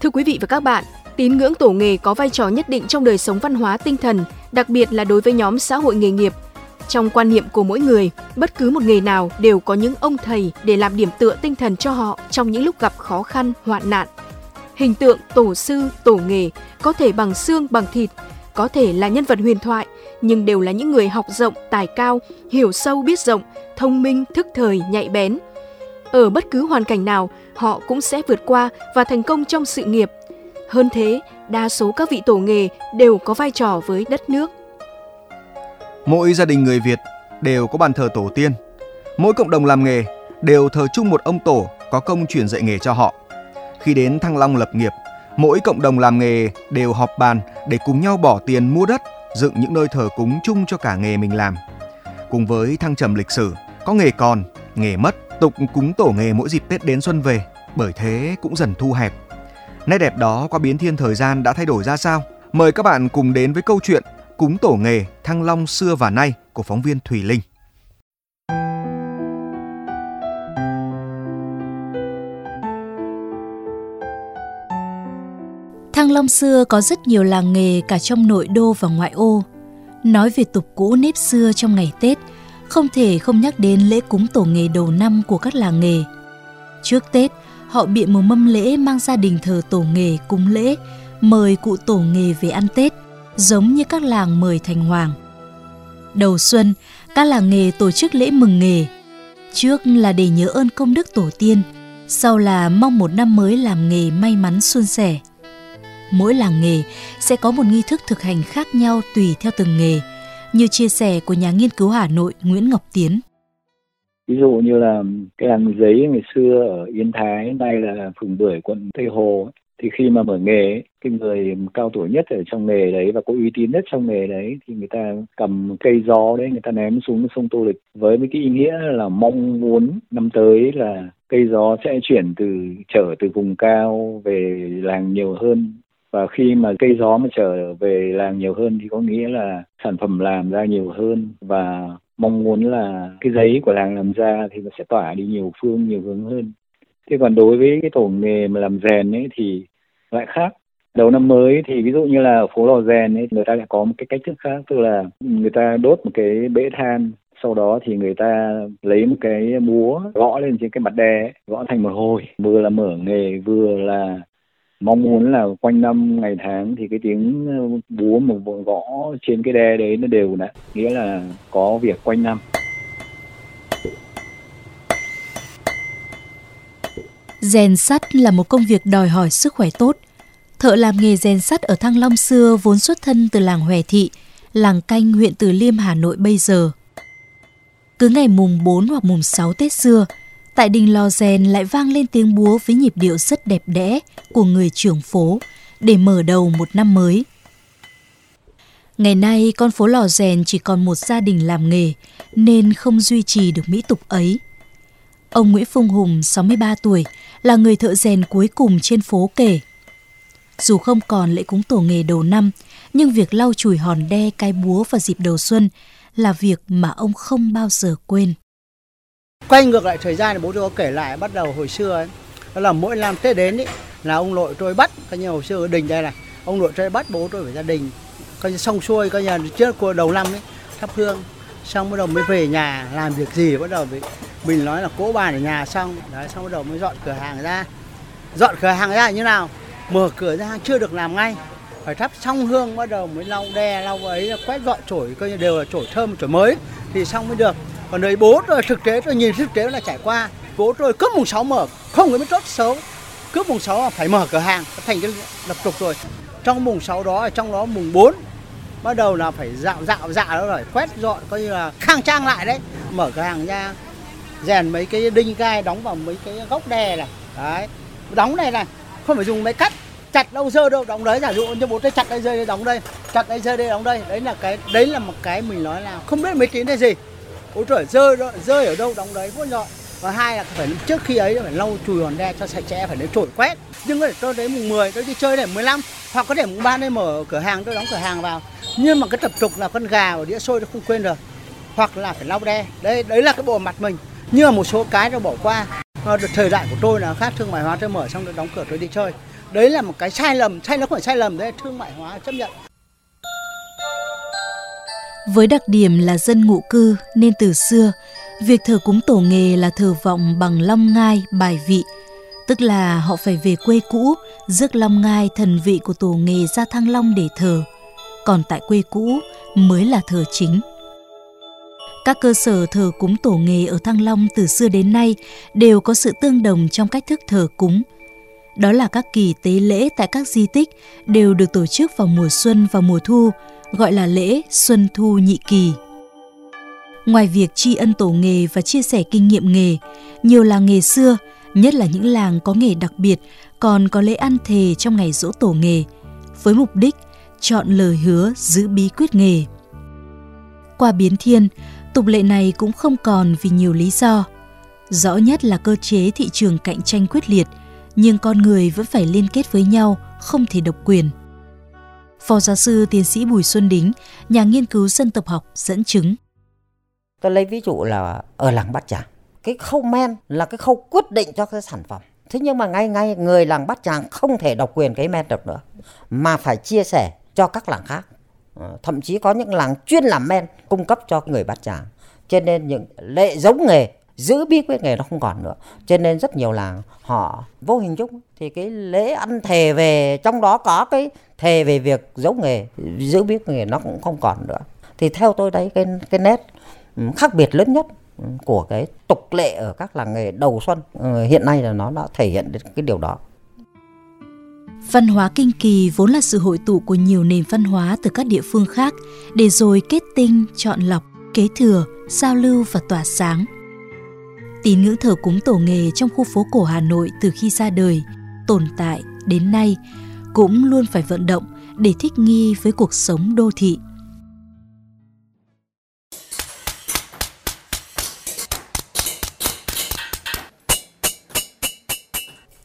Thưa quý vị và các bạn, tín ngưỡng tổ nghề có vai trò nhất định trong đời sống văn hóa tinh thần, đặc biệt là đối với nhóm xã hội nghề nghiệp. Trong quan niệm của mỗi người, bất cứ một nghề nào đều có những ông thầy để làm điểm tựa tinh thần cho họ trong những lúc gặp khó khăn, hoạn nạn. Hình tượng tổ sư, tổ nghề có thể bằng xương, bằng thịt, có thể là nhân vật huyền thoại, nhưng đều là những người học rộng, tài cao, hiểu sâu biết rộng, thông minh, thức thời, nhạy bén. Ở bất cứ hoàn cảnh nào, họ cũng sẽ vượt qua và thành công trong sự nghiệp. Hơn thế, đa số các vị tổ nghề đều có vai trò với đất nước. Mỗi gia đình người Việt đều có bàn thờ tổ tiên. Mỗi cộng đồng làm nghề đều thờ chung một ông tổ có công truyền dạy nghề cho họ. Khi đến Thăng Long lập nghiệp, mỗi cộng đồng làm nghề đều họp bàn để cùng nhau bỏ tiền mua đất, dựng những nơi thờ cúng chung cho cả nghề mình làm. Cùng với thăng trầm lịch sử, có nghề còn, nghề mất, tục cúng tổ nghề mỗi dịp Tết đến xuân về, bởi thế cũng dần thu hẹp. Nét đẹp đó qua biến thiên thời gian đã thay đổi ra sao? Mời các bạn cùng đến với câu chuyện Cúng tổ nghề Thăng Long xưa và nay của phóng viên Thùy Linh. Thăng Long xưa có rất nhiều làng nghề cả trong nội đô và ngoại ô. Nói về tục cũ nếp xưa trong ngày Tết, không thể không nhắc đến lễ cúng tổ nghề đầu năm của các làng nghề. Trước Tết, họ biện một mâm lễ mang gia đình thờ tổ nghề cúng lễ, mời cụ tổ nghề về ăn Tết, giống như các làng mời thành hoàng. Đầu xuân, các làng nghề tổ chức lễ mừng nghề. Trước là để nhớ ơn công đức tổ tiên, sau là mong một năm mới làm nghề may mắn suôn sẻ mỗi làng nghề sẽ có một nghi thức thực hành khác nhau tùy theo từng nghề, như chia sẻ của nhà nghiên cứu Hà Nội Nguyễn Ngọc Tiến. Ví dụ như là cái làng giấy ngày xưa ở Yên Thái, nay là phường Bưởi, quận Tây Hồ, thì khi mà mở nghề cái người cao tuổi nhất ở trong nghề đấy và có uy tín nhất trong nghề đấy thì người ta cầm cây gió đấy người ta ném xuống sông tô lịch với cái ý nghĩa là mong muốn năm tới là cây gió sẽ chuyển từ trở từ vùng cao về làng nhiều hơn và khi mà cây gió mà trở về làng nhiều hơn thì có nghĩa là sản phẩm làm ra nhiều hơn. Và mong muốn là cái giấy của làng làm ra thì nó sẽ tỏa đi nhiều phương, nhiều hướng hơn. Thế còn đối với cái tổ nghề mà làm rèn ấy thì lại khác. Đầu năm mới thì ví dụ như là phố lò rèn ấy, người ta lại có một cái cách thức khác, tức là người ta đốt một cái bể than, sau đó thì người ta lấy một cái búa gõ lên trên cái mặt đè gõ thành một hồi. Vừa là mở nghề, vừa là mong muốn là quanh năm ngày tháng thì cái tiếng uh, búa mà gõ trên cái đe đấy nó đều đã nghĩa là có việc quanh năm Rèn sắt là một công việc đòi hỏi sức khỏe tốt. Thợ làm nghề rèn sắt ở Thăng Long xưa vốn xuất thân từ làng Hòe Thị, làng Canh huyện Từ Liêm Hà Nội bây giờ. Cứ ngày mùng 4 hoặc mùng 6 Tết xưa, Tại đình lò rèn lại vang lên tiếng búa với nhịp điệu rất đẹp đẽ của người trưởng phố để mở đầu một năm mới. Ngày nay con phố lò rèn chỉ còn một gia đình làm nghề nên không duy trì được mỹ tục ấy. Ông Nguyễn Phung Hùng, 63 tuổi, là người thợ rèn cuối cùng trên phố kể. Dù không còn lễ cúng tổ nghề đầu năm, nhưng việc lau chùi hòn đe cái búa vào dịp đầu xuân là việc mà ông không bao giờ quên. Quay ngược lại thời gian thì bố tôi có kể lại bắt đầu hồi xưa ấy, đó là mỗi năm Tết đến ấy, là ông nội tôi bắt coi như hồi xưa ở đình đây này ông nội tôi bắt bố tôi về gia đình coi như xong xuôi coi như trước của đầu năm ấy thắp hương xong bắt đầu mới về nhà làm việc gì bắt đầu bị mình nói là cỗ bàn ở nhà xong đấy xong bắt đầu mới dọn cửa hàng ra. Dọn cửa hàng ra như nào? Mở cửa ra chưa được làm ngay phải thắp xong hương bắt đầu mới lau đe lau ấy quét dọn chổi coi như đều là chổi thơm chổi mới thì xong mới được còn đời bố rồi, thực tế rồi, nhìn thực tế là trải qua. Bố rồi cướp mùng 6 mở, không có biết tốt xấu. Cướp mùng 6 phải mở cửa hàng thành cái lập trục rồi. Trong mùng 6 đó trong đó mùng 4 bắt đầu là phải dạo dạo dạo đó rồi, quét dọn, coi như là khang trang lại đấy. Mở cửa hàng ra, rèn mấy cái đinh gai, đóng vào mấy cái góc đè này. Đấy. Đóng này này, không phải dùng máy cắt, chặt đâu dơ đâu, đóng đấy, giả dụ như bố tôi chặt đây rơi đóng đây, chặt đây dơ đây, đóng đây. Đấy là cái, đấy là một cái mình nói là không biết mấy tiếng là gì ôi trời, rơi rơi ở đâu đóng đấy vuốt nhọn và hai là phải trước khi ấy phải lau chùi hòn đe cho sạch sẽ, phải lấy chổi quét. Nhưng có thể tôi đến mùng 10 tôi đi chơi đến 15 hoặc có thể mùng 3 đây mở cửa hàng, tôi đóng cửa hàng vào. Nhưng mà cái tập tục là con gà ở đĩa xôi tôi không quên được. Hoặc là phải lau đe đấy đấy là cái bộ mặt mình. Nhưng mà một số cái tôi bỏ qua. Ờ, được thời đại của tôi là khác, thương mại hóa tôi mở, xong tôi đóng cửa, tôi đi chơi. Đấy là một cái sai lầm, sai nó không phải sai lầm, đấy thương mại hóa, chấp nhận với đặc điểm là dân ngụ cư nên từ xưa, việc thờ cúng tổ nghề là thờ vọng bằng long ngai, bài vị. Tức là họ phải về quê cũ, rước long ngai thần vị của tổ nghề ra thăng long để thờ. Còn tại quê cũ mới là thờ chính. Các cơ sở thờ cúng tổ nghề ở Thăng Long từ xưa đến nay đều có sự tương đồng trong cách thức thờ cúng. Đó là các kỳ tế lễ tại các di tích đều được tổ chức vào mùa xuân và mùa thu, gọi là lễ Xuân Thu Nhị Kỳ. Ngoài việc tri ân tổ nghề và chia sẻ kinh nghiệm nghề, nhiều làng nghề xưa, nhất là những làng có nghề đặc biệt, còn có lễ ăn thề trong ngày dỗ tổ nghề, với mục đích chọn lời hứa giữ bí quyết nghề. Qua biến thiên, tục lệ này cũng không còn vì nhiều lý do. Rõ nhất là cơ chế thị trường cạnh tranh quyết liệt, nhưng con người vẫn phải liên kết với nhau, không thể độc quyền. Phó giáo sư tiến sĩ Bùi Xuân Đính, nhà nghiên cứu dân tộc học dẫn chứng. Tôi lấy ví dụ là ở làng Bát Tràng, cái khâu men là cái khâu quyết định cho cái sản phẩm. Thế nhưng mà ngay ngay người làng Bát Tràng không thể độc quyền cái men được nữa, mà phải chia sẻ cho các làng khác. Ờ, thậm chí có những làng chuyên làm men cung cấp cho người Bát Tràng. Cho nên những lệ giống nghề giữ bí quyết nghề nó không còn nữa. Cho nên rất nhiều làng họ vô hình chung thì cái lễ ăn thề về trong đó có cái thề về việc giấu nghề giữ bí nghề nó cũng không còn nữa. Thì theo tôi đấy cái cái nét ừ, khác biệt lớn nhất ừ, của cái tục lệ ở các làng nghề đầu xuân ừ, hiện nay là nó đã thể hiện đến cái điều đó. Văn hóa kinh kỳ vốn là sự hội tụ của nhiều nền văn hóa từ các địa phương khác để rồi kết tinh, chọn lọc, kế thừa, giao lưu và tỏa sáng. Tín ngưỡng thờ cúng tổ nghề trong khu phố cổ Hà Nội từ khi ra đời, tồn tại đến nay cũng luôn phải vận động để thích nghi với cuộc sống đô thị.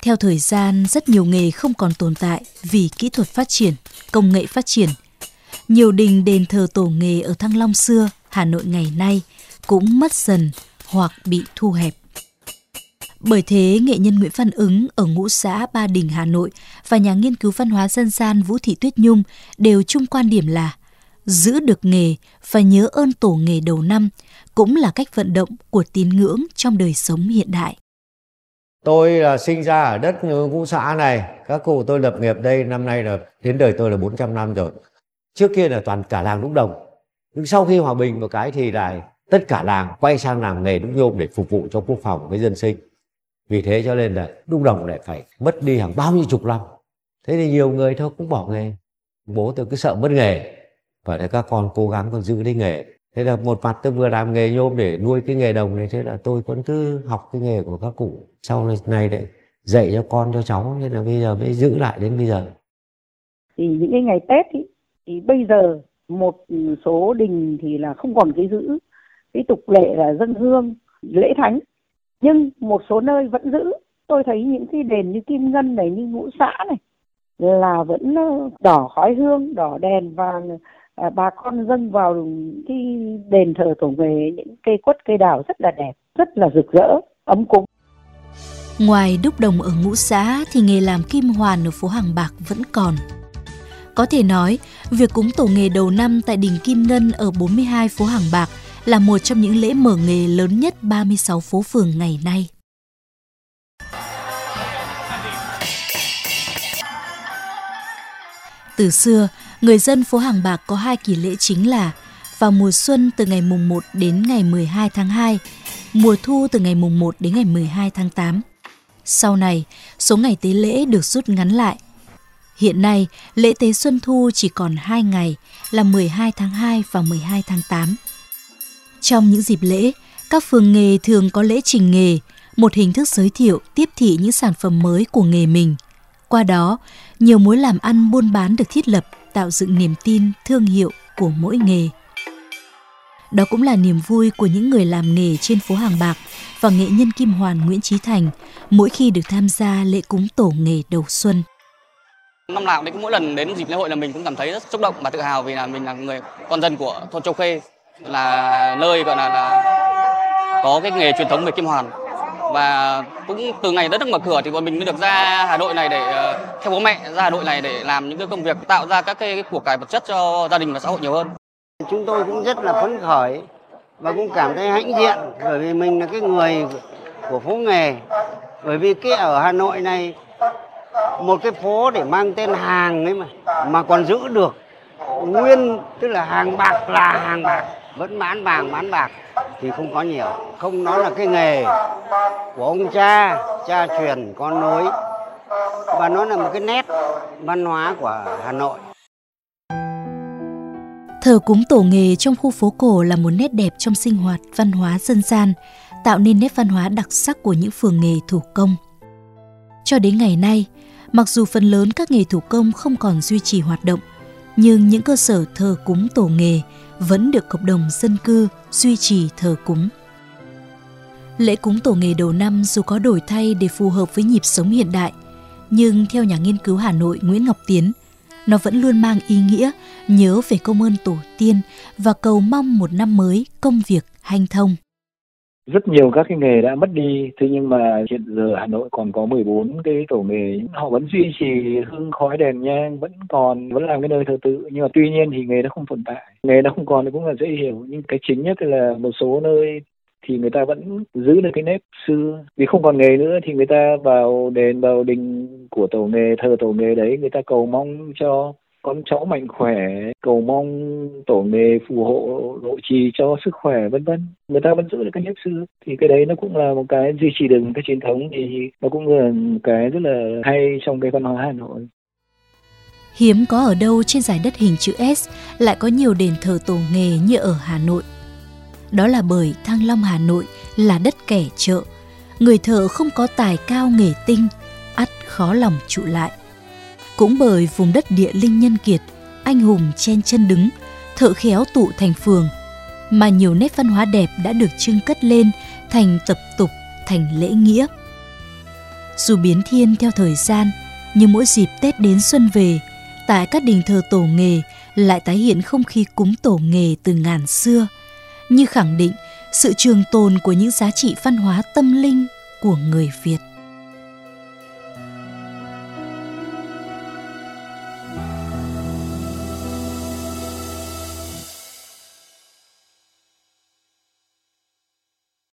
Theo thời gian, rất nhiều nghề không còn tồn tại vì kỹ thuật phát triển, công nghệ phát triển. Nhiều đình đền thờ tổ nghề ở Thăng Long xưa, Hà Nội ngày nay cũng mất dần hoặc bị thu hẹp. Bởi thế, nghệ nhân Nguyễn Văn Ứng ở ngũ xã Ba Đình, Hà Nội và nhà nghiên cứu văn hóa dân gian Vũ Thị Tuyết Nhung đều chung quan điểm là giữ được nghề và nhớ ơn tổ nghề đầu năm cũng là cách vận động của tín ngưỡng trong đời sống hiện đại. Tôi là sinh ra ở đất ngũ xã này, các cụ tôi lập nghiệp đây năm nay là đến đời tôi là 400 năm rồi. Trước kia là toàn cả làng đúc đồng. Nhưng sau khi hòa bình một cái thì lại tất cả làng quay sang làm nghề đúc nhôm để phục vụ cho quốc phòng với dân sinh. Vì thế cho nên là đúc đồng lại phải mất đi hàng bao nhiêu chục năm. Thế thì nhiều người thôi cũng bỏ nghề. Bố tôi cứ sợ mất nghề. Và để các con cố gắng còn giữ lấy nghề. Thế là một mặt tôi vừa làm nghề nhôm để nuôi cái nghề đồng này thế là tôi vẫn cứ học cái nghề của các cụ. Sau này lại dạy cho con cho cháu nên là bây giờ mới giữ lại đến bây giờ. Thì những cái ngày tết ý, thì bây giờ một số đình thì là không còn cái giữ cái tục lệ là dân hương lễ thánh. Nhưng một số nơi vẫn giữ. Tôi thấy những cái đền như kim ngân này như ngũ xã này là vẫn ờ, đỏ khói hương đỏ đèn và à, bà con dâng vào cái đền thờ tổ nghề những cây quất cây đào rất là đẹp rất là rực rỡ ấm cúng. Ngoài đúc đồng ở ngũ xã thì nghề làm kim hoàn ở phố Hàng Bạc vẫn còn. Có thể nói, việc cúng tổ nghề đầu năm tại đình Kim Ngân ở 42 phố Hàng Bạc là một trong những lễ mở nghề lớn nhất 36 phố phường ngày nay. Từ xưa, người dân phố Hàng Bạc có hai kỳ lễ chính là vào mùa xuân từ ngày mùng 1 đến ngày 12 tháng 2, mùa thu từ ngày mùng 1 đến ngày 12 tháng 8. Sau này, số ngày tế lễ được rút ngắn lại. Hiện nay, lễ tế Xuân Thu chỉ còn 2 ngày là 12 tháng 2 và 12 tháng 8. Trong những dịp lễ, các phường nghề thường có lễ trình nghề, một hình thức giới thiệu tiếp thị những sản phẩm mới của nghề mình. Qua đó, nhiều mối làm ăn buôn bán được thiết lập, tạo dựng niềm tin, thương hiệu của mỗi nghề. Đó cũng là niềm vui của những người làm nghề trên phố Hàng Bạc và nghệ nhân Kim Hoàn Nguyễn Trí Thành mỗi khi được tham gia lễ cúng tổ nghề đầu xuân. Năm nào cũng mỗi lần đến dịp lễ hội là mình cũng cảm thấy rất xúc động và tự hào vì là mình là người con dân của thôn Châu Khê là nơi gọi là, là có cái nghề truyền thống về kim hoàn. Và cũng từ ngày đất nước mở cửa thì bọn mình mới được ra Hà Nội này để uh, theo bố mẹ ra Hà Nội này để làm những cái công việc tạo ra các cái của cải vật chất cho gia đình và xã hội nhiều hơn. Chúng tôi cũng rất là phấn khởi và cũng cảm thấy hãnh diện bởi vì mình là cái người của phố nghề. Bởi vì cái ở Hà Nội này một cái phố để mang tên hàng ấy mà mà còn giữ được nguyên tức là hàng bạc là hàng bạc vẫn bán vàng bán bạc thì không có nhiều không nó là cái nghề của ông cha cha truyền con nối và nó là một cái nét văn hóa của Hà Nội Thờ cúng tổ nghề trong khu phố cổ là một nét đẹp trong sinh hoạt văn hóa dân gian, tạo nên nét văn hóa đặc sắc của những phường nghề thủ công. Cho đến ngày nay, mặc dù phần lớn các nghề thủ công không còn duy trì hoạt động, nhưng những cơ sở thờ cúng tổ nghề vẫn được cộng đồng dân cư duy trì thờ cúng. Lễ cúng tổ nghề đầu năm dù có đổi thay để phù hợp với nhịp sống hiện đại, nhưng theo nhà nghiên cứu Hà Nội Nguyễn Ngọc Tiến, nó vẫn luôn mang ý nghĩa nhớ về công ơn tổ tiên và cầu mong một năm mới công việc hanh thông. Rất nhiều các cái nghề đã mất đi thế nhưng mà hiện giờ Hà Nội còn có 14 cái tổ nghề họ vẫn duy trì hương khói đèn nhang vẫn còn vẫn làm cái nơi thờ tự. Nhưng mà tuy nhiên thì nghề nó không tồn tại nghề nó không còn thì cũng là dễ hiểu, nhưng cái chính nhất là một số nơi thì người ta vẫn giữ được cái nếp xưa. Vì không còn nghề nữa thì người ta vào đền, vào đình của tổ nghề, thờ tổ nghề đấy, người ta cầu mong cho con cháu mạnh khỏe, cầu mong tổ nghề phù hộ, độ trì cho sức khỏe, vân vân. Người ta vẫn giữ được cái nếp xưa. Thì cái đấy nó cũng là một cái duy trì được cái truyền thống thì nó cũng là một cái rất là hay trong cái văn hóa Hà Nội hiếm có ở đâu trên giải đất hình chữ S lại có nhiều đền thờ tổ nghề như ở Hà Nội đó là bởi Thăng Long Hà Nội là đất kẻ chợ người thợ không có tài cao nghề tinh ắt khó lòng trụ lại cũng bởi vùng đất địa linh nhân kiệt, anh hùng chen chân đứng, thợ khéo tụ thành phường, mà nhiều nét văn hóa đẹp đã được trưng cất lên thành tập tục, thành lễ nghĩa. Dù biến thiên theo thời gian, nhưng mỗi dịp Tết đến xuân về, tại các đình thờ tổ nghề lại tái hiện không khí cúng tổ nghề từ ngàn xưa, như khẳng định sự trường tồn của những giá trị văn hóa tâm linh của người Việt.